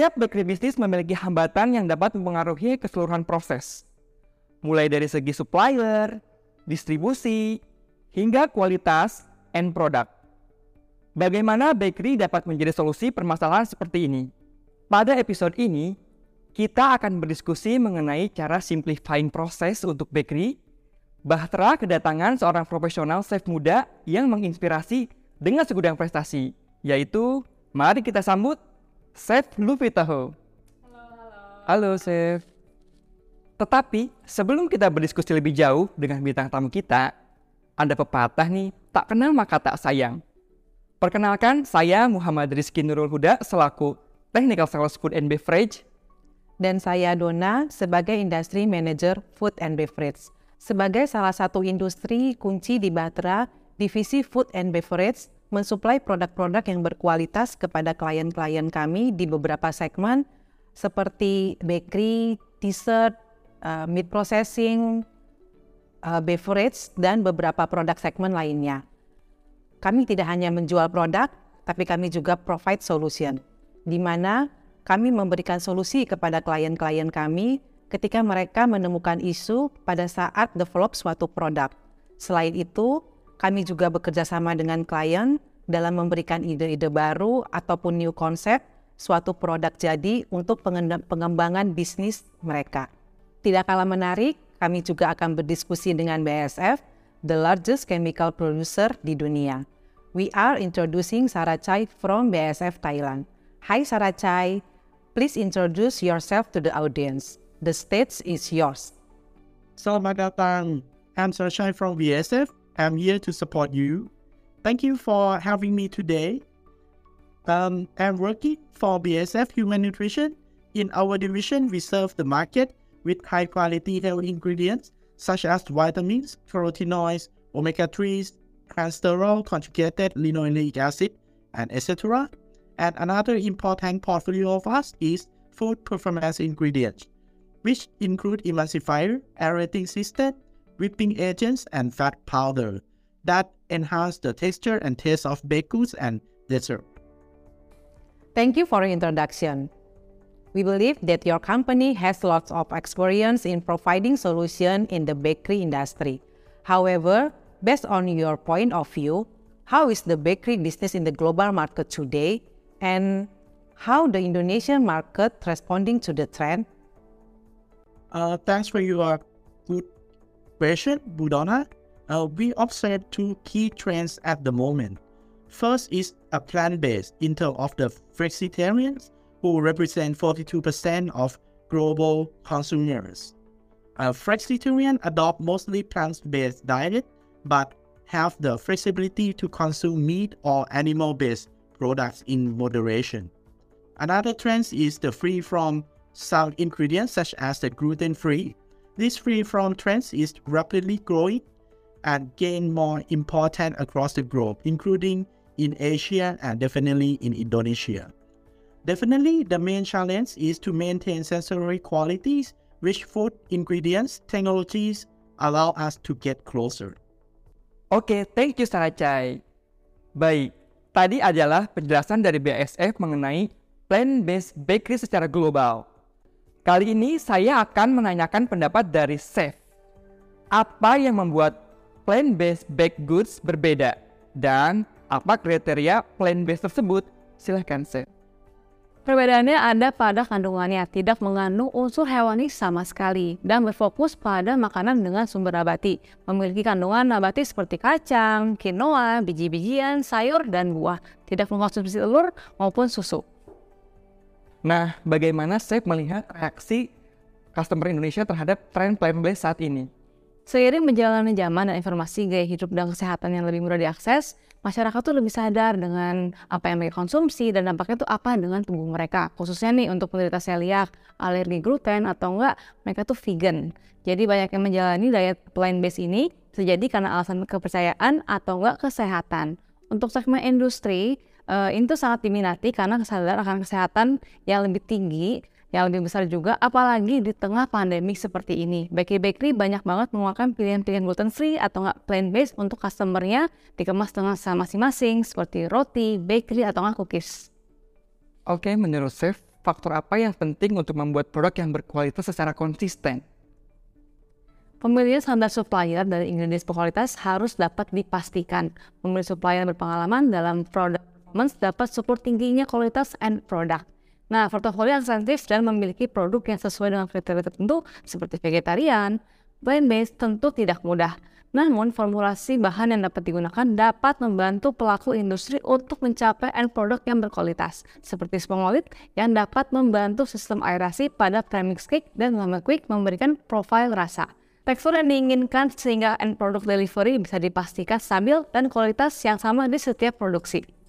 Setiap bakery bisnis memiliki hambatan yang dapat mempengaruhi keseluruhan proses. Mulai dari segi supplier, distribusi, hingga kualitas and product. Bagaimana bakery dapat menjadi solusi permasalahan seperti ini? Pada episode ini, kita akan berdiskusi mengenai cara simplifying proses untuk bakery, bahtera kedatangan seorang profesional chef muda yang menginspirasi dengan segudang prestasi, yaitu mari kita sambut Chef Luffy. Halo, halo. Halo, Chef. Tetapi sebelum kita berdiskusi lebih jauh dengan bintang tamu kita, ada pepatah nih, tak kenal maka tak sayang. Perkenalkan, saya Muhammad Rizky Nurul Huda selaku Technical Sales Food and Beverage. Dan saya Dona sebagai Industry Manager Food and Beverage. Sebagai salah satu industri kunci di Batra, divisi Food and Beverage mensuplai produk-produk yang berkualitas kepada klien-klien kami di beberapa segmen seperti bakery, dessert, uh, meat processing, uh, beverage, dan beberapa produk segmen lainnya. Kami tidak hanya menjual produk, tapi kami juga provide solution, di mana kami memberikan solusi kepada klien-klien kami ketika mereka menemukan isu pada saat develop suatu produk. Selain itu, kami juga bekerja sama dengan klien dalam memberikan ide-ide baru ataupun new concept suatu produk jadi untuk pengembangan bisnis mereka. Tidak kalah menarik, kami juga akan berdiskusi dengan BASF, the largest chemical producer di dunia. We are introducing Sarachai from BASF Thailand. Hi Sarachai, please introduce yourself to the audience. The stage is yours. Selamat datang. I'm Sarachai from BASF. I'm here to support you. Thank you for having me today. Um, I'm working for BSF Human Nutrition. In our division, we serve the market with high quality health ingredients such as vitamins, carotenoids, omega 3s, cholesterol, conjugated linoleic acid, and etc. And another important portfolio of us is food performance ingredients, which include emulsifier, aerating system, whipping agents, and fat powder that enhance the texture and taste of baked goods and dessert. Thank you for your introduction. We believe that your company has lots of experience in providing solutions in the bakery industry. However, based on your point of view, how is the bakery business in the global market today and how the Indonesian market responding to the trend? Uh, thanks for your good question, Budona uh, we observe two key trends at the moment. First is a plant-based in terms of the flexitarians, who represent 42% of global consumers. A flexitarian adopt mostly plant-based diet, but have the flexibility to consume meat or animal-based products in moderation. Another trend is the free from some ingredients such as the gluten-free. This free from trend is rapidly growing and gain more important across the globe, including in Asia and definitely in Indonesia. Definitely, the main challenge is to maintain sensory qualities, which food ingredients technologies allow us to get closer. Oke, okay, thank you Saracai. Baik, tadi adalah penjelasan dari BASF mengenai plant-based bakery secara global. Kali ini saya akan menanyakan pendapat dari Chef. Apa yang membuat plant-based baked goods berbeda dan apa kriteria plant-based tersebut? Silahkan, Chef. Perbedaannya ada pada kandungannya, tidak mengandung unsur hewani sama sekali, dan berfokus pada makanan dengan sumber nabati. Memiliki kandungan nabati seperti kacang, quinoa, biji-bijian, sayur, dan buah. Tidak mengkonsumsi telur maupun susu. Nah, bagaimana Chef melihat reaksi customer Indonesia terhadap tren plant-based saat ini? Seiring berjalannya zaman dan informasi gaya hidup dan kesehatan yang lebih mudah diakses, masyarakat tuh lebih sadar dengan apa yang mereka konsumsi dan dampaknya tuh apa dengan tubuh mereka. Khususnya nih untuk penderita celiac, alergi gluten atau enggak mereka tuh vegan. Jadi banyak yang menjalani diet plant based ini terjadi karena alasan kepercayaan atau enggak kesehatan. Untuk segmen industri, uh, itu sangat diminati karena kesadaran akan kesehatan yang lebih tinggi yang lebih besar juga apalagi di tengah pandemi seperti ini. Bakery-bakery banyak banget mengeluarkan pilihan-pilihan gluten free atau nggak plant based untuk customernya dikemas dengan sama masing-masing seperti roti, bakery atau nggak cookies. Oke, menurut Chef, faktor apa yang penting untuk membuat produk yang berkualitas secara konsisten? Pemilihan standar supplier dari ingredients berkualitas harus dapat dipastikan. Memilih supplier berpengalaman dalam produk performance dapat support tingginya kualitas end product. Nah, portofolio yang sensitif dan memiliki produk yang sesuai dengan kriteria tertentu seperti vegetarian, plant-based tentu tidak mudah. Namun, formulasi bahan yang dapat digunakan dapat membantu pelaku industri untuk mencapai end product yang berkualitas, seperti spongolit yang dapat membantu sistem aerasi pada premix cake dan lama quick memberikan profil rasa. Tekstur yang diinginkan sehingga end product delivery bisa dipastikan stabil dan kualitas yang sama di setiap produksi.